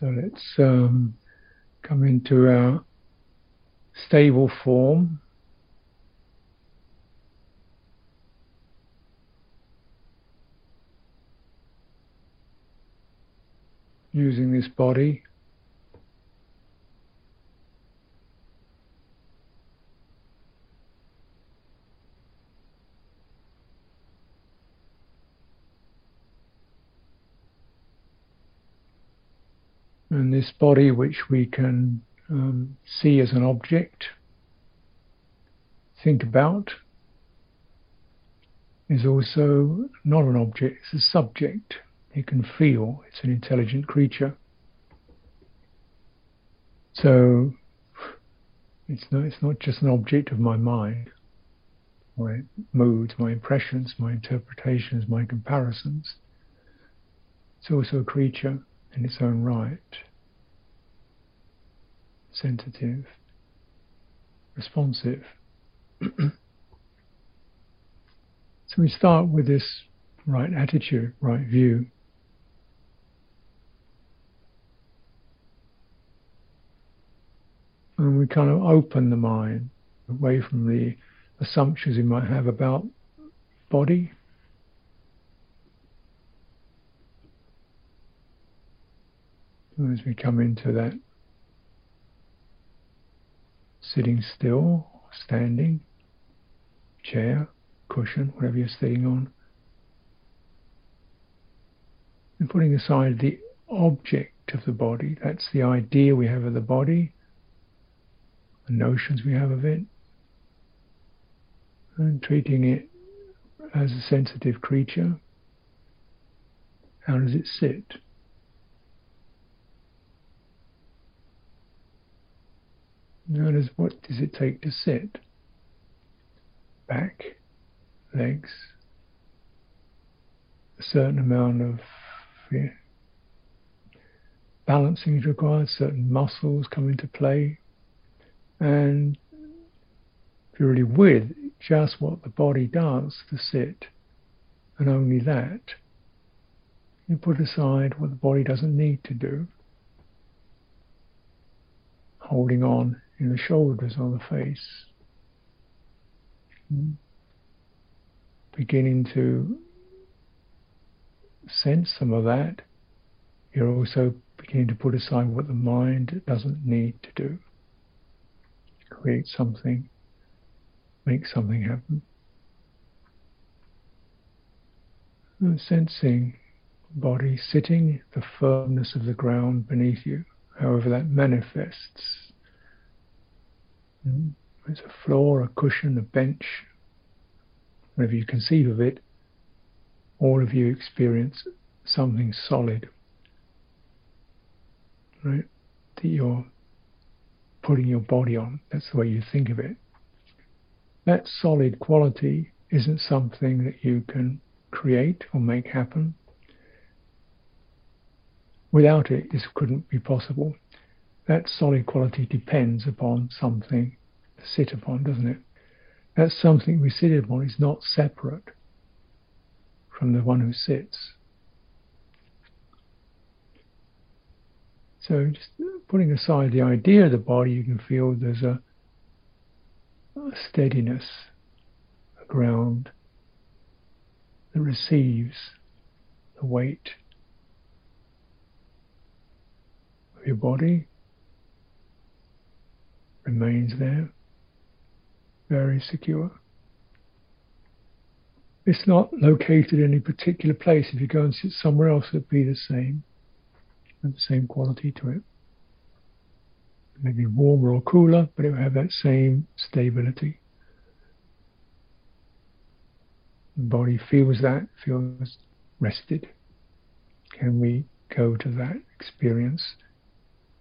So let's um, come into our stable form. Using this body. And this body, which we can um, see as an object, think about, is also not an object, it's a subject. It can feel, it's an intelligent creature. So it's not, it's not just an object of my mind, my moods, my impressions, my interpretations, my comparisons. It's also a creature in its own right. Sensitive, responsive. so we start with this right attitude, right view. And we kind of open the mind away from the assumptions we might have about body, as we come into that sitting still, standing, chair, cushion, whatever you're sitting on, and putting aside the object of the body, that's the idea we have of the body, the notions we have of it, and treating it as a sensitive creature. How does it sit? Notice what does it take to sit? Back, legs, a certain amount of yeah, balancing is required, certain muscles come into play, and really with just what the body does to sit, and only that, you put aside what the body doesn't need to do, holding on in the shoulders or the face. Hmm. Beginning to sense some of that, you're also beginning to put aside what the mind doesn't need to do. Create something, make something happen. Sensing body sitting, the firmness of the ground beneath you, however that manifests There's a floor, a cushion, a bench, whatever you conceive of it, all of you experience something solid, right? That you're putting your body on. That's the way you think of it. That solid quality isn't something that you can create or make happen. Without it, this couldn't be possible that solid quality depends upon something to sit upon, doesn't it? That something we sit upon is not separate from the one who sits. So just putting aside the idea of the body, you can feel there's a, a steadiness, a ground that receives the weight of your body remains there, very secure. It's not located in any particular place. If you go and sit somewhere else, it'd be the same, and the same quality to it. Maybe warmer or cooler, but it will have that same stability. The body feels that, feels rested. Can we go to that experience,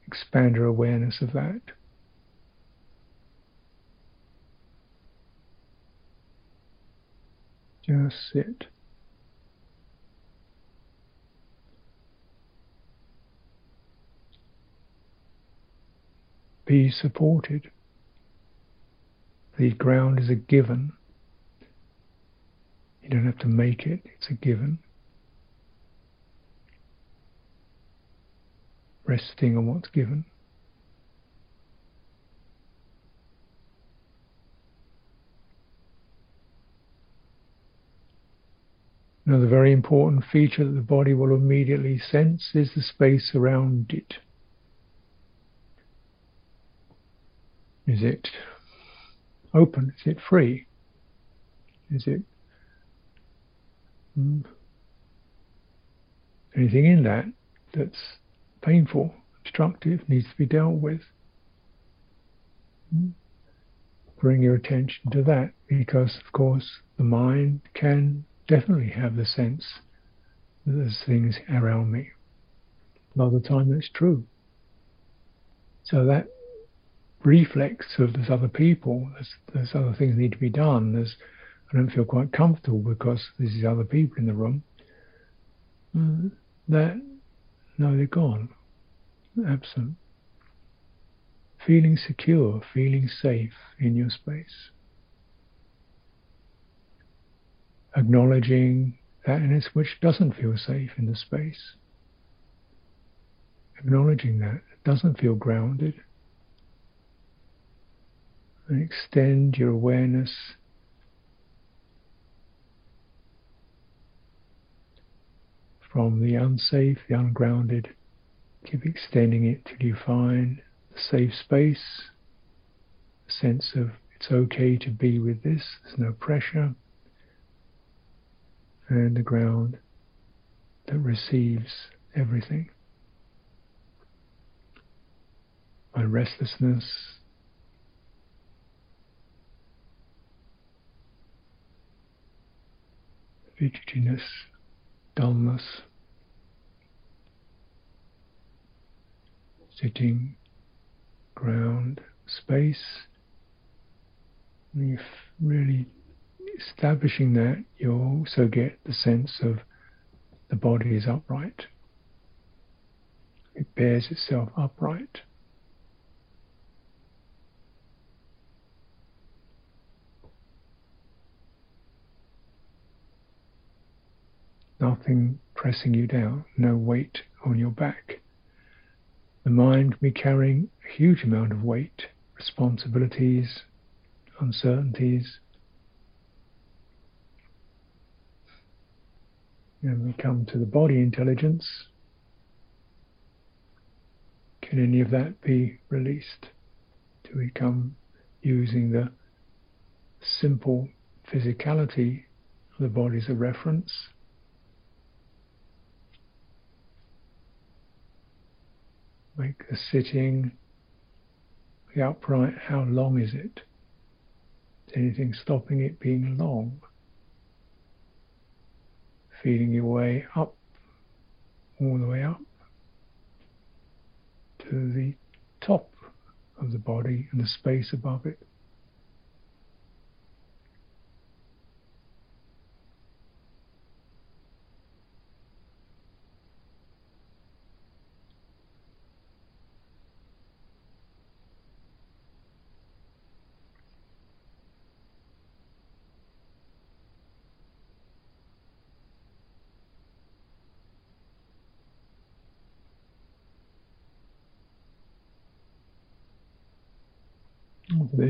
expand our awareness of that? Just sit. Be supported. The ground is a given. You don't have to make it, it's a given. resting on what's given. Another very important feature that the body will immediately sense is the space around it. Is it open? Is it free? Is it hmm, anything in that that's painful, obstructive, needs to be dealt with? Hmm? Bring your attention to that because, of course, the mind can definitely have the sense that there's things around me. A lot of the time that's true. So that reflex of there's other people, there's, there's other things need to be done, there's I don't feel quite comfortable because there's other people in the room. Uh, that no, they're gone. Absent. Feeling secure, feeling safe in your space. Acknowledging that in it which doesn't feel safe in the space. Acknowledging that it doesn't feel grounded. And extend your awareness from the unsafe, the ungrounded. Keep extending it till you find a safe space, a sense of it's okay to be with this, there's no pressure, and the ground that receives everything. My restlessness, fidgetiness, dullness, sitting, ground, space. And if really establishing that, you'll also get the sense of the body is upright. It bears itself upright. nothing pressing you down, no weight on your back. The mind can be carrying a huge amount of weight, responsibilities, uncertainties. And we come to the body intelligence. Can any of that be released? Do we come using the simple physicality of the body as a reference? Make the sitting, the upright, how long is it? Is anything stopping it being long? Feeling your way up, all the way up to the top of the body and the space above it.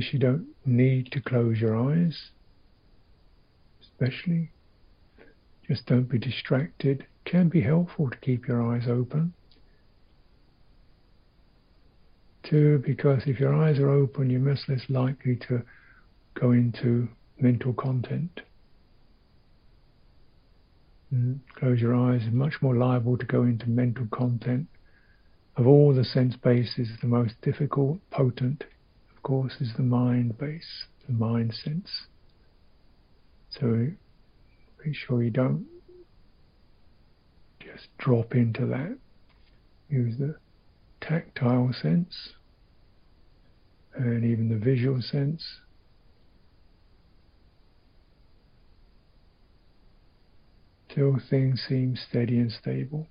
This, you don't need to close your eyes, especially. Just don't be distracted. It can be helpful to keep your eyes open. Two, because if your eyes are open, you're much less likely to go into mental content. And mm, close your eyes, is much more liable to go into mental content. Of all the sense bases, the most difficult, potent course, is the mind base, the mind sense. So be sure you don't just drop into that. Use the tactile sense and even the visual sense. Till things seem steady and stable.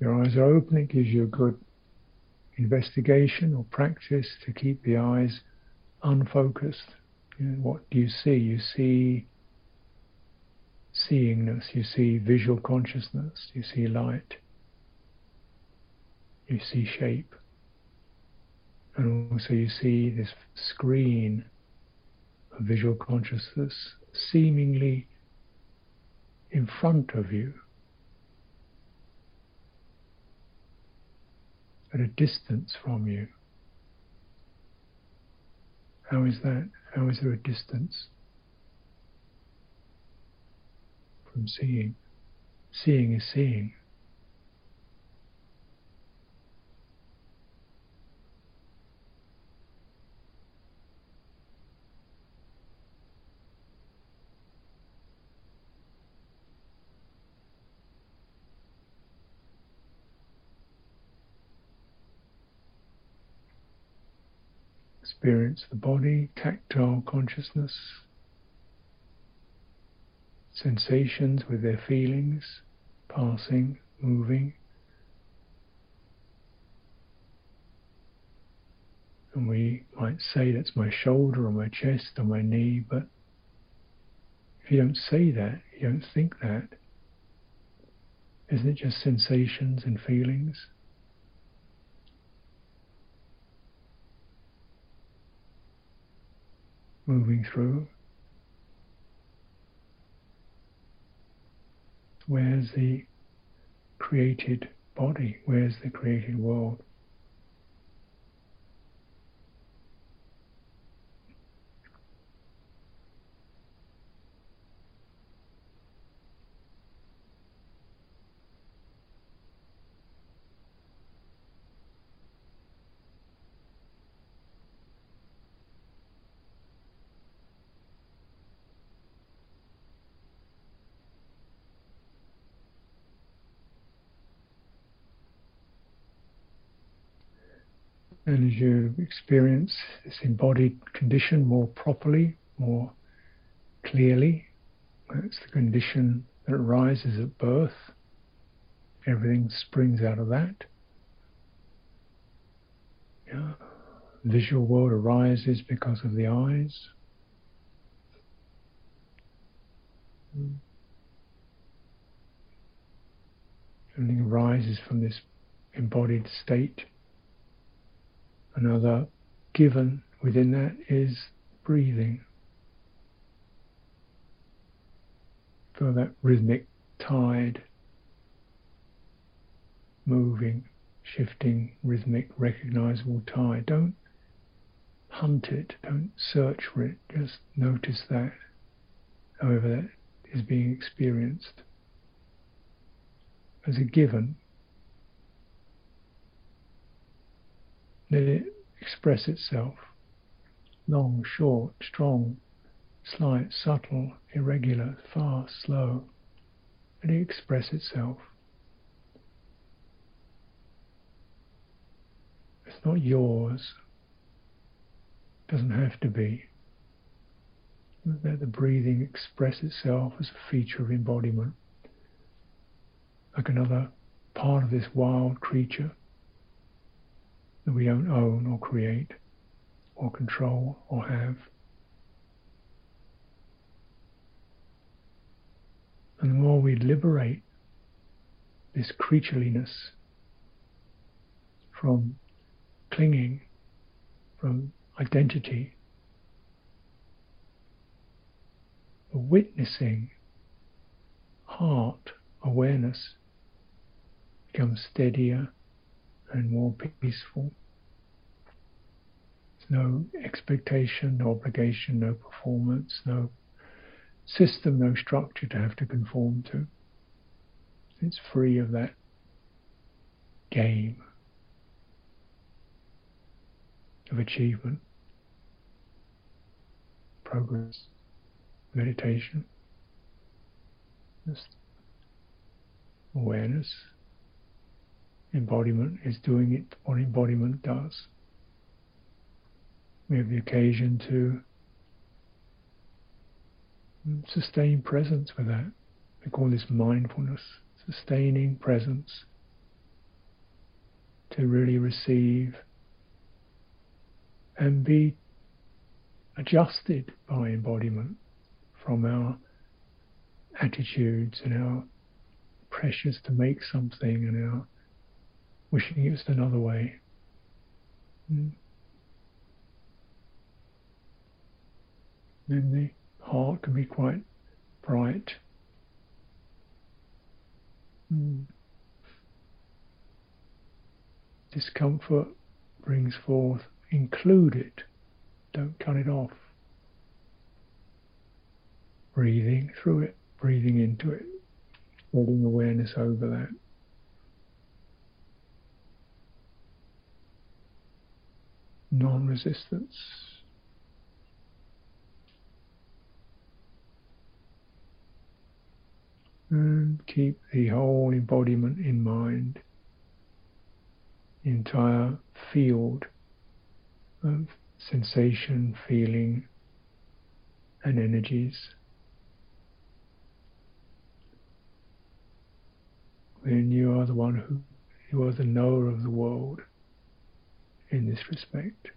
Your eyes are open, it gives you a good investigation or practice to keep the eyes unfocused. You know, what do you see? You see seeingness, you see visual consciousness, you see light, you see shape, and also you see this screen of visual consciousness seemingly in front of you. At a distance from you. How is that? How is there a distance from seeing? Seeing is seeing. Experience the body, tactile consciousness, sensations with their feelings, passing, moving. And we might say that's my shoulder or my chest or my knee, but if you don't say that, you don't think that, isn't it just sensations and feelings? Moving through. Where's the created body? Where's the created world? And as you experience this embodied condition more properly, more clearly, it's the condition that arises at birth. Everything springs out of that. Yeah. Visual world arises because of the eyes. Everything arises from this embodied state. Another given within that is breathing. Feel that rhythmic tide moving, shifting, rhythmic, recognizable tide. Don't hunt it, don't search for it, just notice that, however that is being experienced as a given Let it express itself. Long, short, strong, slight, subtle, irregular, fast, slow. Let it express itself. It's not yours. It doesn't have to be. Let the breathing express itself as a feature of embodiment, like another part of this wild creature that we don't own or create or control or have. And the more we liberate this creatureliness from clinging, from identity, the witnessing heart awareness becomes steadier and more peaceful. No expectation, no obligation, no performance, no system, no structure to have to conform to. It's free of that game of achievement, progress, meditation, just awareness embodiment is doing it what embodiment does. We have the occasion to sustain presence with that. We call this mindfulness, sustaining presence to really receive and be adjusted by embodiment from our attitudes and our pressures to make something and our wishing it was another way. Mm. Then the heart can be quite bright. Mm. Discomfort brings forth, include it, don't cut it off. Breathing through it, breathing into it, holding awareness over that. Non resistance. And keep the whole embodiment in mind, the entire field of sensation, feeling, and energies. Then you are the one who, you are the knower of the world in this respect.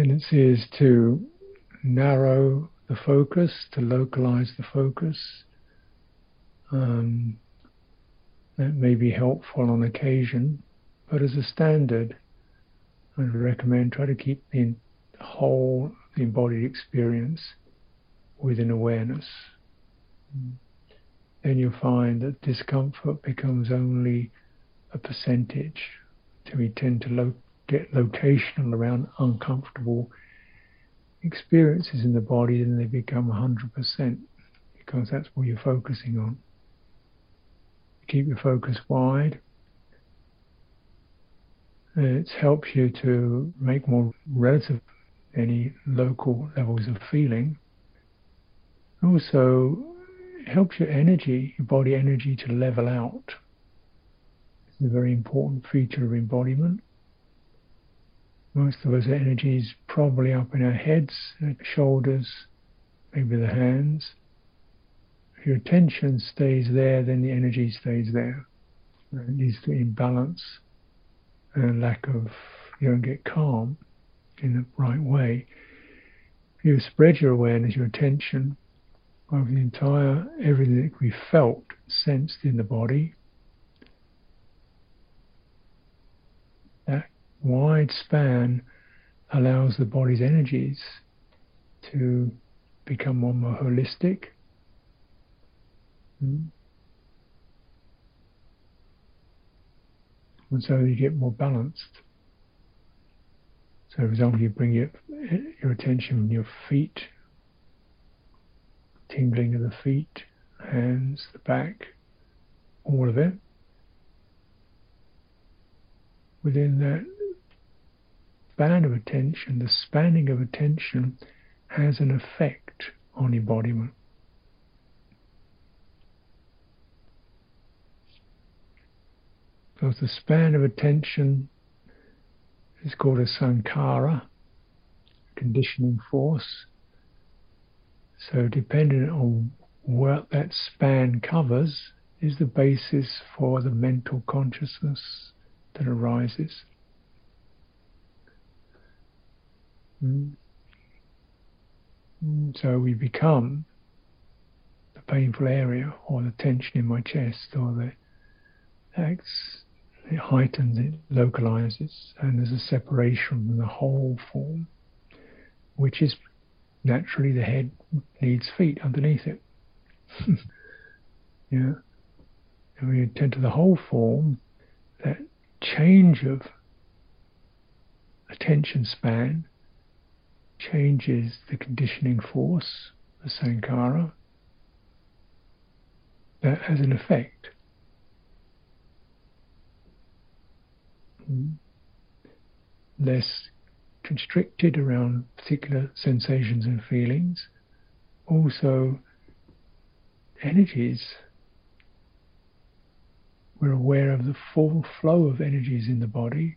Tendency is to narrow the focus, to localize the focus. Um, that may be helpful on occasion, but as a standard, I would recommend try to keep the whole the embodied experience within awareness. Then you'll find that discomfort becomes only a percentage. So we tend to lo- get locational around uncomfortable experiences in the body, then they become 100% because that's what you're focusing on. Keep your focus wide. It helps you to make more relative any local levels of feeling. Also, helps your energy, your body energy, to level out. It's a very important feature of embodiment. Most of us energy is probably up in our heads, shoulders, maybe the hands. If your attention stays there, then the energy stays there. It leads to imbalance and lack of, you don't get calm in the right way. If you spread your awareness, your attention over the entire, everything that we felt, sensed in the body, that wide span allows the body's energies to become more, more holistic. Hmm. And so you get more balanced. So, for example, you bring your, your attention on your feet, tingling of the feet, hands, the back, all of it. Within that span of attention, the spanning of attention has an effect on embodiment. Because the span of attention is called a sankhara, conditioning force. So, depending on what that span covers, is the basis for the mental consciousness that arises. Mm. So we become the painful area or the tension in my chest or the acts it heightens, it localizes, and there's a separation from the whole form, which is naturally the head needs feet underneath it. yeah. And you attend to the whole form, that change of attention span changes the conditioning force, the sankhara. That has an effect. less constricted around particular sensations and feelings. Also, energies. We're aware of the full flow of energies in the body,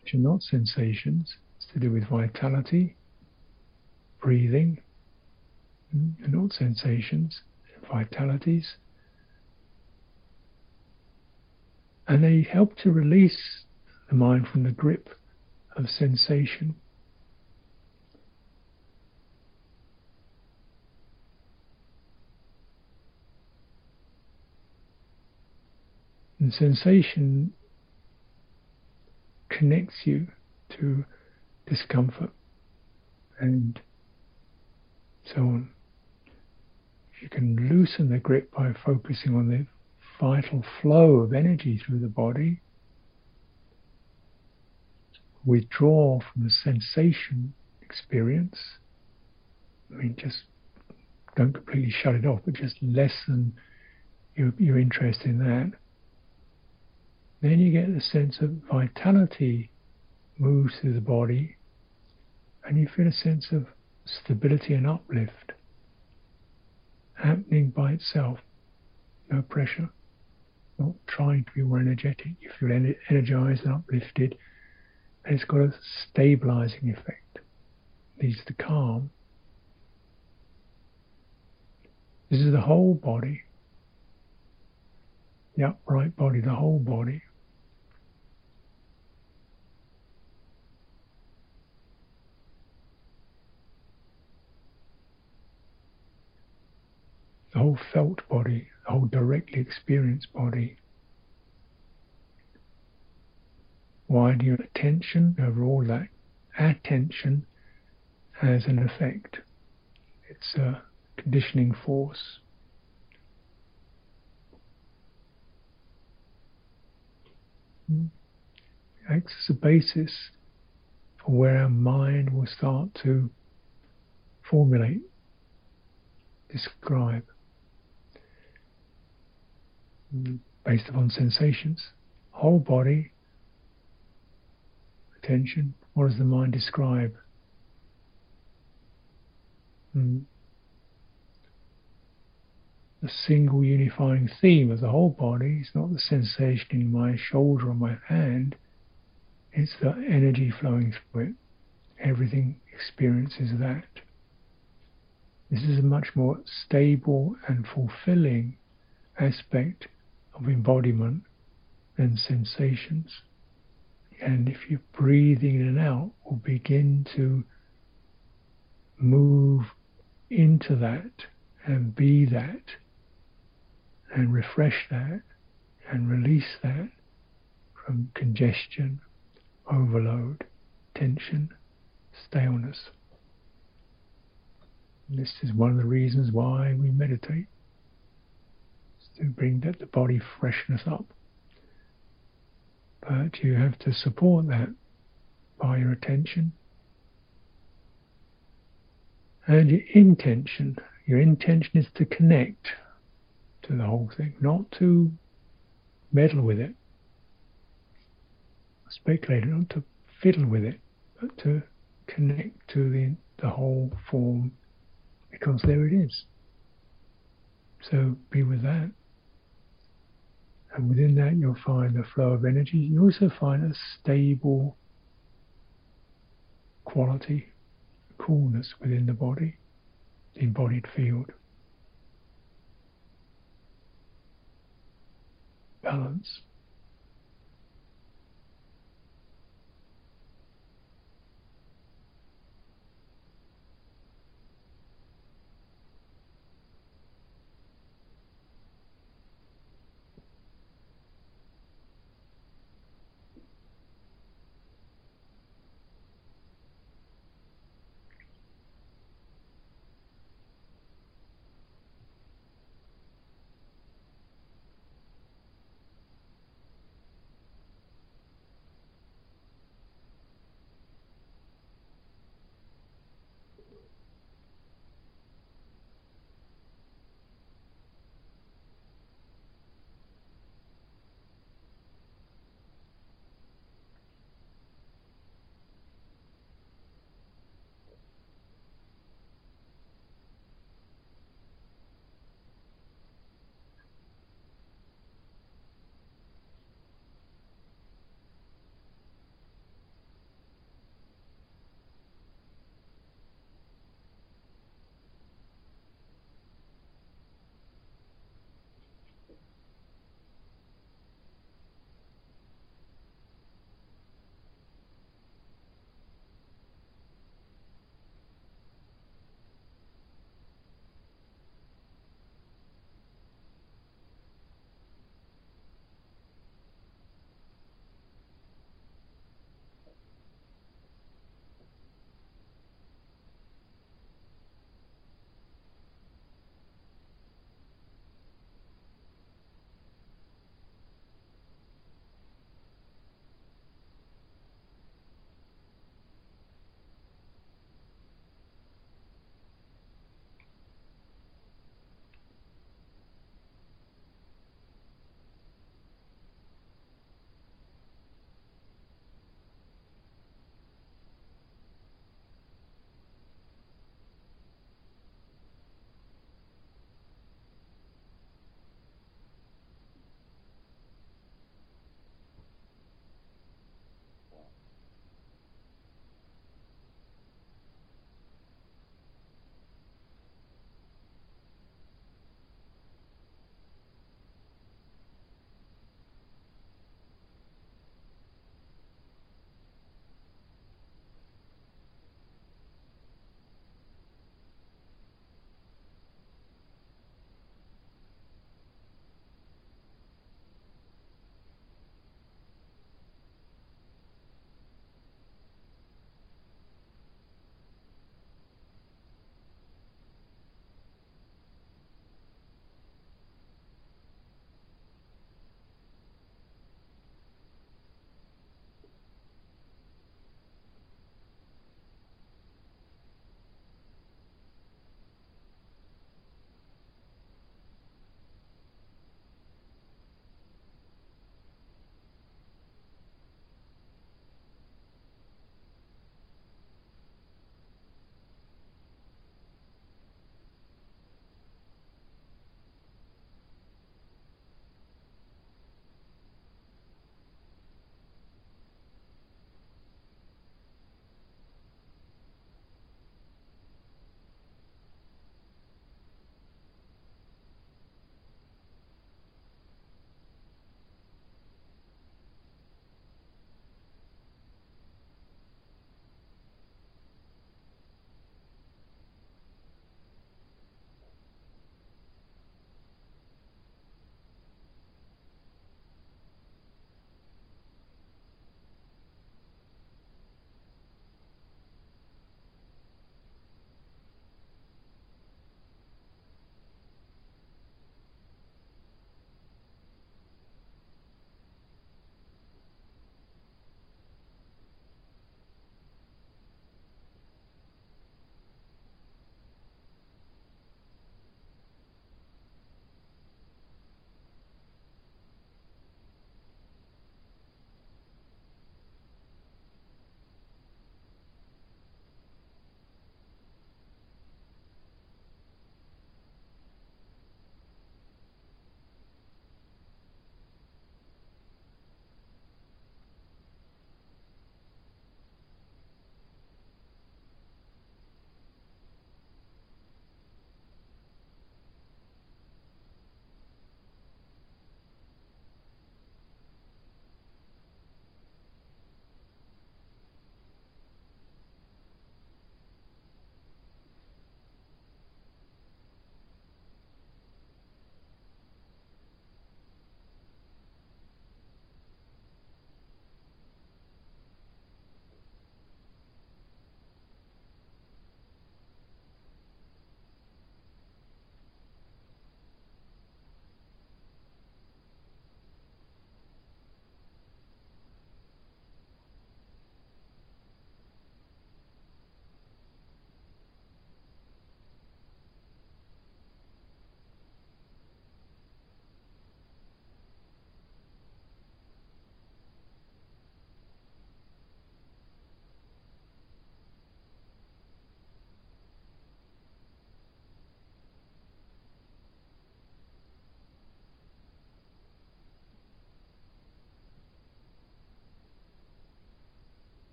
which are not sensations. To do with vitality, breathing, and all sensations, vitalities. and they help to release the mind from the grip of sensation. And sensation connects you to discomfort and so on. You can loosen the grip by focusing on the vital flow of energy through the body, withdraw from the sensation experience. I mean, just don't completely shut it off, but just lessen your, your interest in that. Then you get the sense of vitality moves through the body, and you feel a sense of stability and uplift happening by itself, no pressure not trying to be more energetic. You feel energized and uplifted, and it's got a stabilizing effect. Leads to calm. This is the whole body, the upright body, the whole body. The whole felt body, the whole directly experienced body. Widen your attention over all that. Attention has an effect. It's a conditioning force. Hmm. Acts as a basis for where our mind will start to formulate, describe. Based upon sensations. Whole body, attention, what does the mind describe? Hmm. The single unifying theme of the whole body is not the sensation in my shoulder or my hand, it's the energy flowing through it. Everything experiences that. This is a much more stable and fulfilling aspect of embodiment and sensations. And if you breathe in and out, will begin to move into that and be that and refresh that and release that from congestion, overload, tension, staleness. And this is one of the reasons why we meditate, to bring that the body freshness up. But you have to support that by your attention and your intention. Your intention is to connect to the whole thing, not to meddle with it, speculate, not to fiddle with it, but to connect to the, the whole form because there it is. So be with that. And within that, you'll find the flow of energy. You also find a stable quality, coolness within the body, the embodied field. Balance.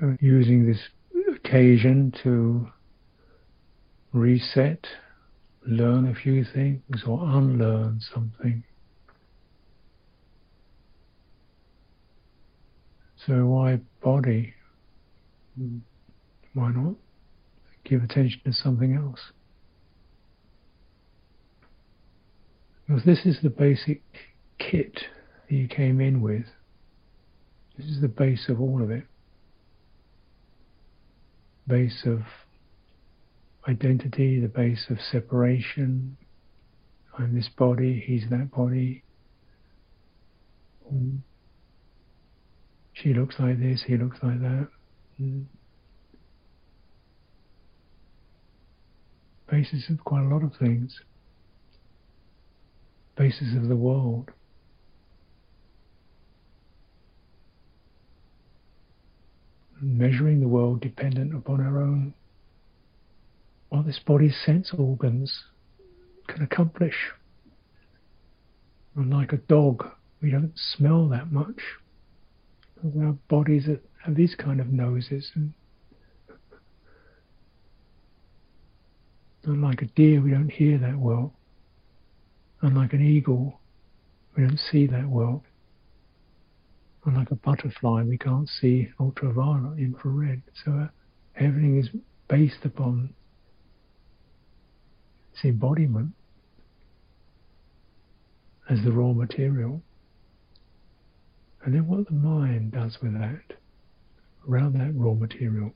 So using this occasion to reset, learn a few things or unlearn something. So why body? Hmm. Why not give attention to something else? Because this is the basic kit that you came in with. This is the base of all of it. Base of identity, the base of separation. I'm this body, he's that body. Mm. She looks like this, he looks like that. Mm. Basis of quite a lot of things. Basis of the world. Measuring the world dependent upon our own, what this body's sense organs can accomplish. Unlike a dog, we don't smell that much. Our bodies have these kind of noses. And unlike a deer, we don't hear that well. Unlike an eagle, we don't see that well. Like a butterfly, we can't see ultraviolet, infrared. So uh, everything is based upon its embodiment as the raw material. And then what the mind does with that, around that raw material.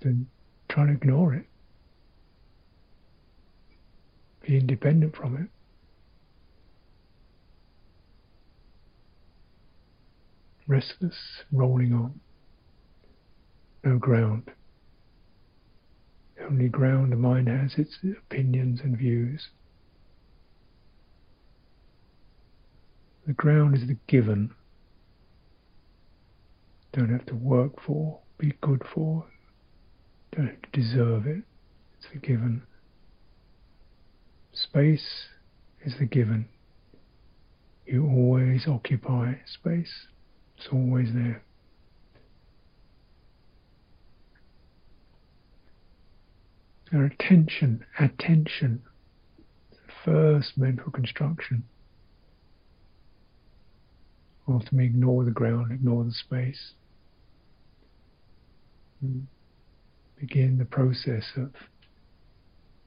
Often trying to ignore it, be independent from it. Restless, rolling on, no ground. The only ground the mind has its opinions and views. The ground is the given. Don't have to work for, be good for, don't deserve it. It's the given. Space is the given. You always occupy space. It's always there. Our attention, attention, the first mental construction. Ultimately, ignore the ground, ignore the space. Mm begin the process of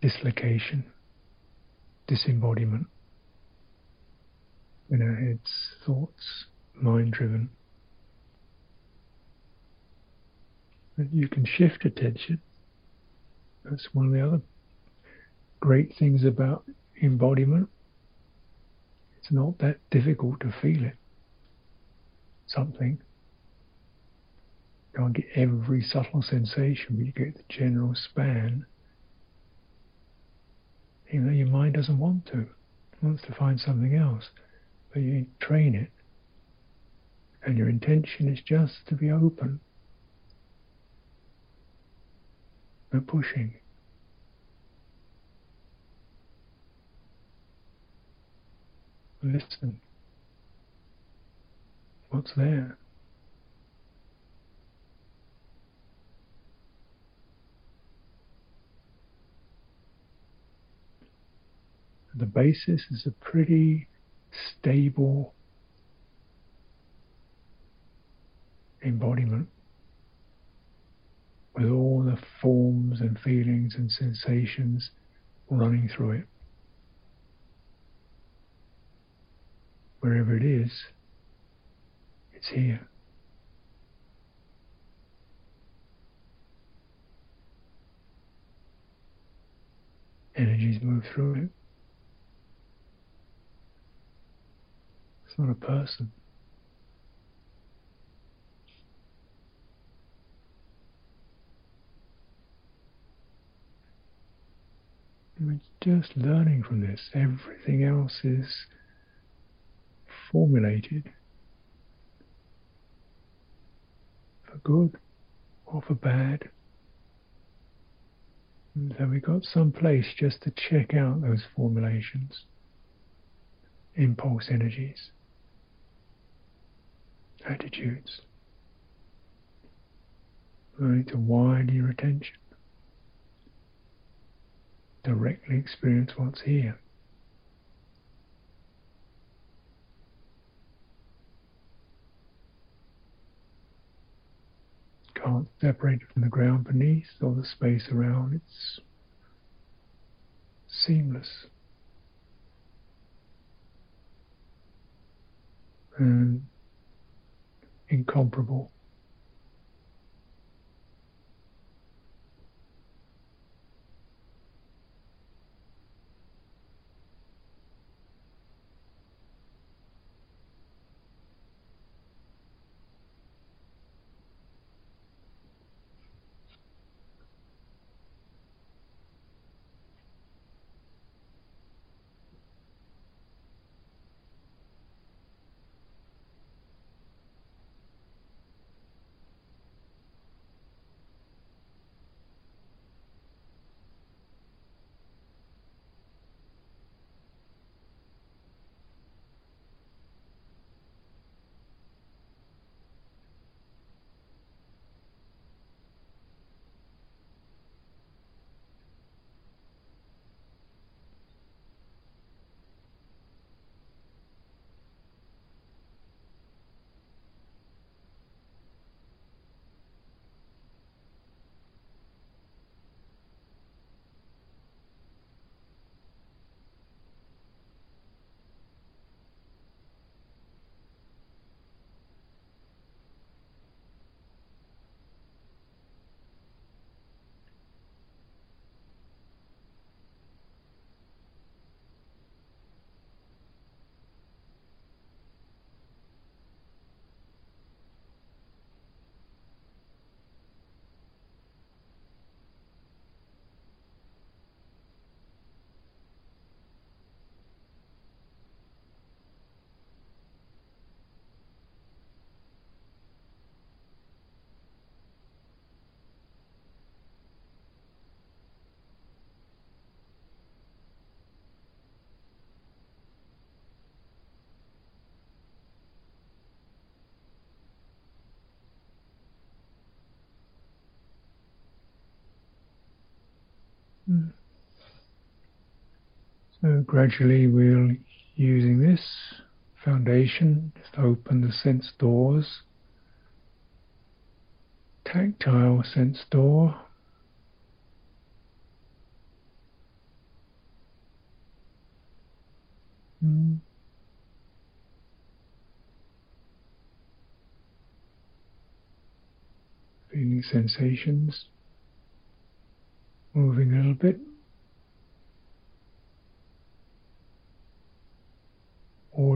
dislocation, disembodiment in our heads, thoughts, mind driven. And you can shift attention. That's one of the other great things about embodiment. It's not that difficult to feel it. Something can't get every subtle sensation, but you get the general span. Even though your mind doesn't want to, it wants to find something else, but you train it. And your intention is just to be open, no pushing. Listen. What's there? The basis is a pretty stable embodiment with all the forms and feelings and sensations running through it. Wherever it is, it's here. Energies move through it. It's not a person. We're just learning from this. Everything else is formulated for good or for bad. So we've got some place just to check out those formulations, impulse energies, attitudes. Going to widen your attention. Directly experience what's here. can't separate it from the ground beneath or the space around. It's seamless. And incomparable. Gradually we'll using this foundation, just open the sense doors, tactile sense door, mm. feeling sensations moving a little bit.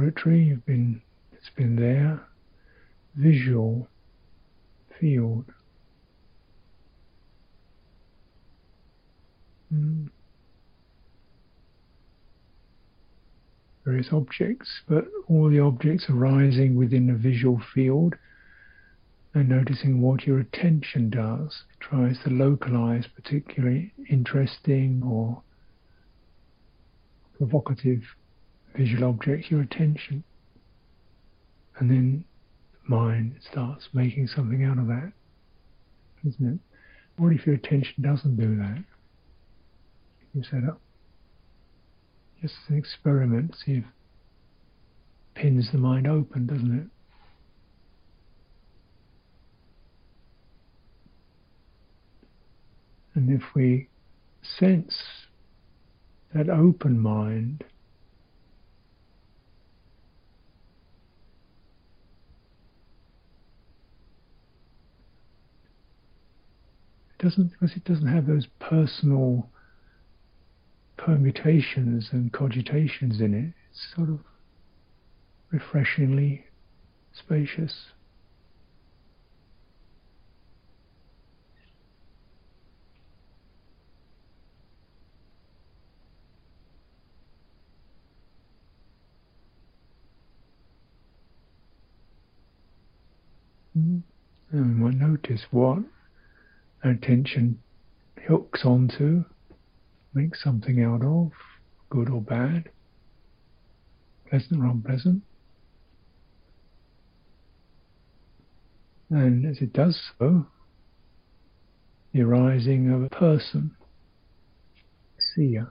Auditory, you've been, it's been there. Visual field. Mm. Various objects, but all the objects arising within the visual field and noticing what your attention does. It tries to localize particularly interesting or provocative visual object your attention. And then mind starts making something out of that, isn't it? What if your attention doesn't do that? You set up just an experiment, see if pins the mind open, doesn't it? And if we sense that open mind, doesn't because it doesn't have those personal permutations and cogitations in it. It's sort of refreshingly spacious. Hmm. And we might notice what attention hooks onto, makes something out of, good or bad, pleasant or unpleasant. And as it does so, the arising of a person, a seer,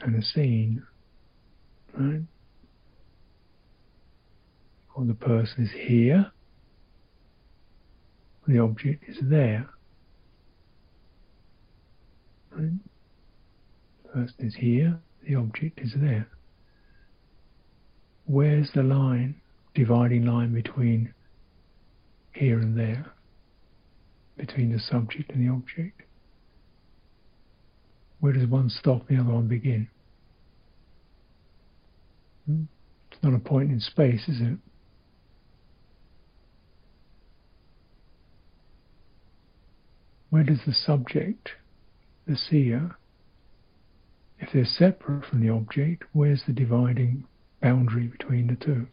and a scene, right? Or the person is here, the object is there. Right? Person is here, the object is there. Where's the line, dividing line between here and there, between the subject and the object? Where does one stop and the other one begin? Hmm? It's not a point in space, is it? Where does the subject, the seer, if they're separate from the object, where's the dividing boundary between the two?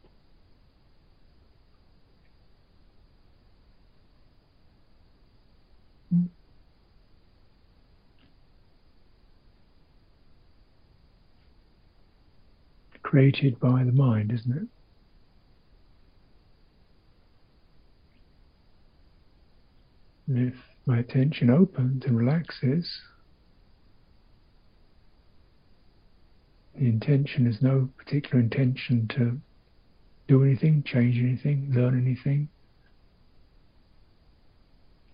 Created by the mind, isn't it? And if my attention opens and relaxes, the intention is no particular intention to do anything, change anything, learn anything.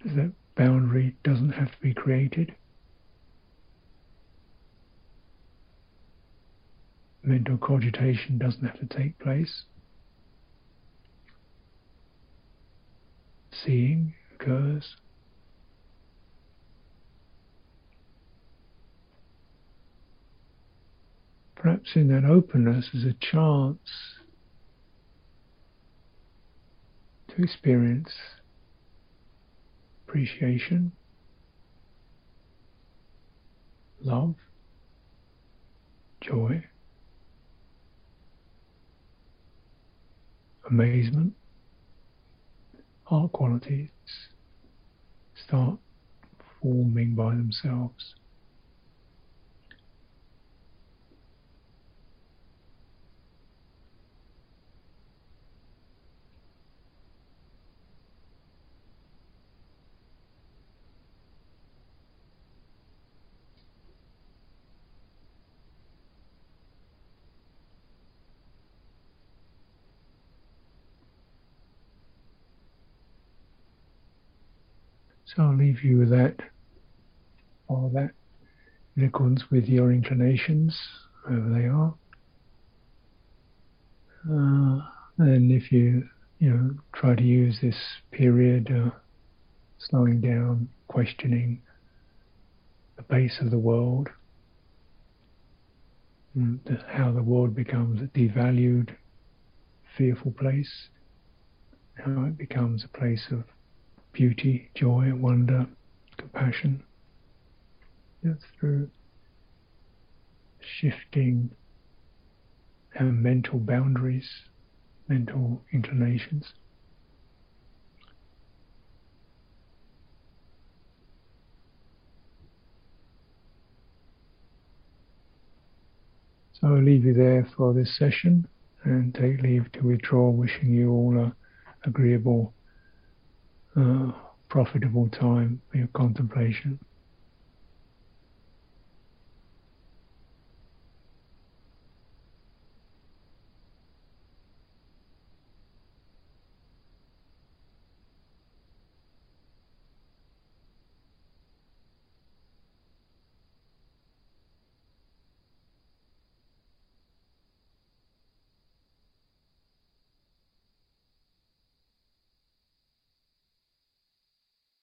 That boundary doesn't have to be created. Mental cogitation doesn't have to take place. Seeing occurs. Perhaps in that openness is a chance to experience appreciation, love, joy, amazement, heart qualities start forming by themselves. So I'll leave you with that, all that, in accordance with your inclinations, wherever they are. Uh, and if you, you know, try to use this period, uh, slowing down, questioning the base of the world, how the world becomes a devalued, fearful place, how it becomes a place of beauty, joy, wonder, compassion. Just through shifting our mental boundaries, mental inclinations. So I'll leave you there for this session and take leave to withdraw, wishing you all a agreeable uh, profitable time for your contemplation.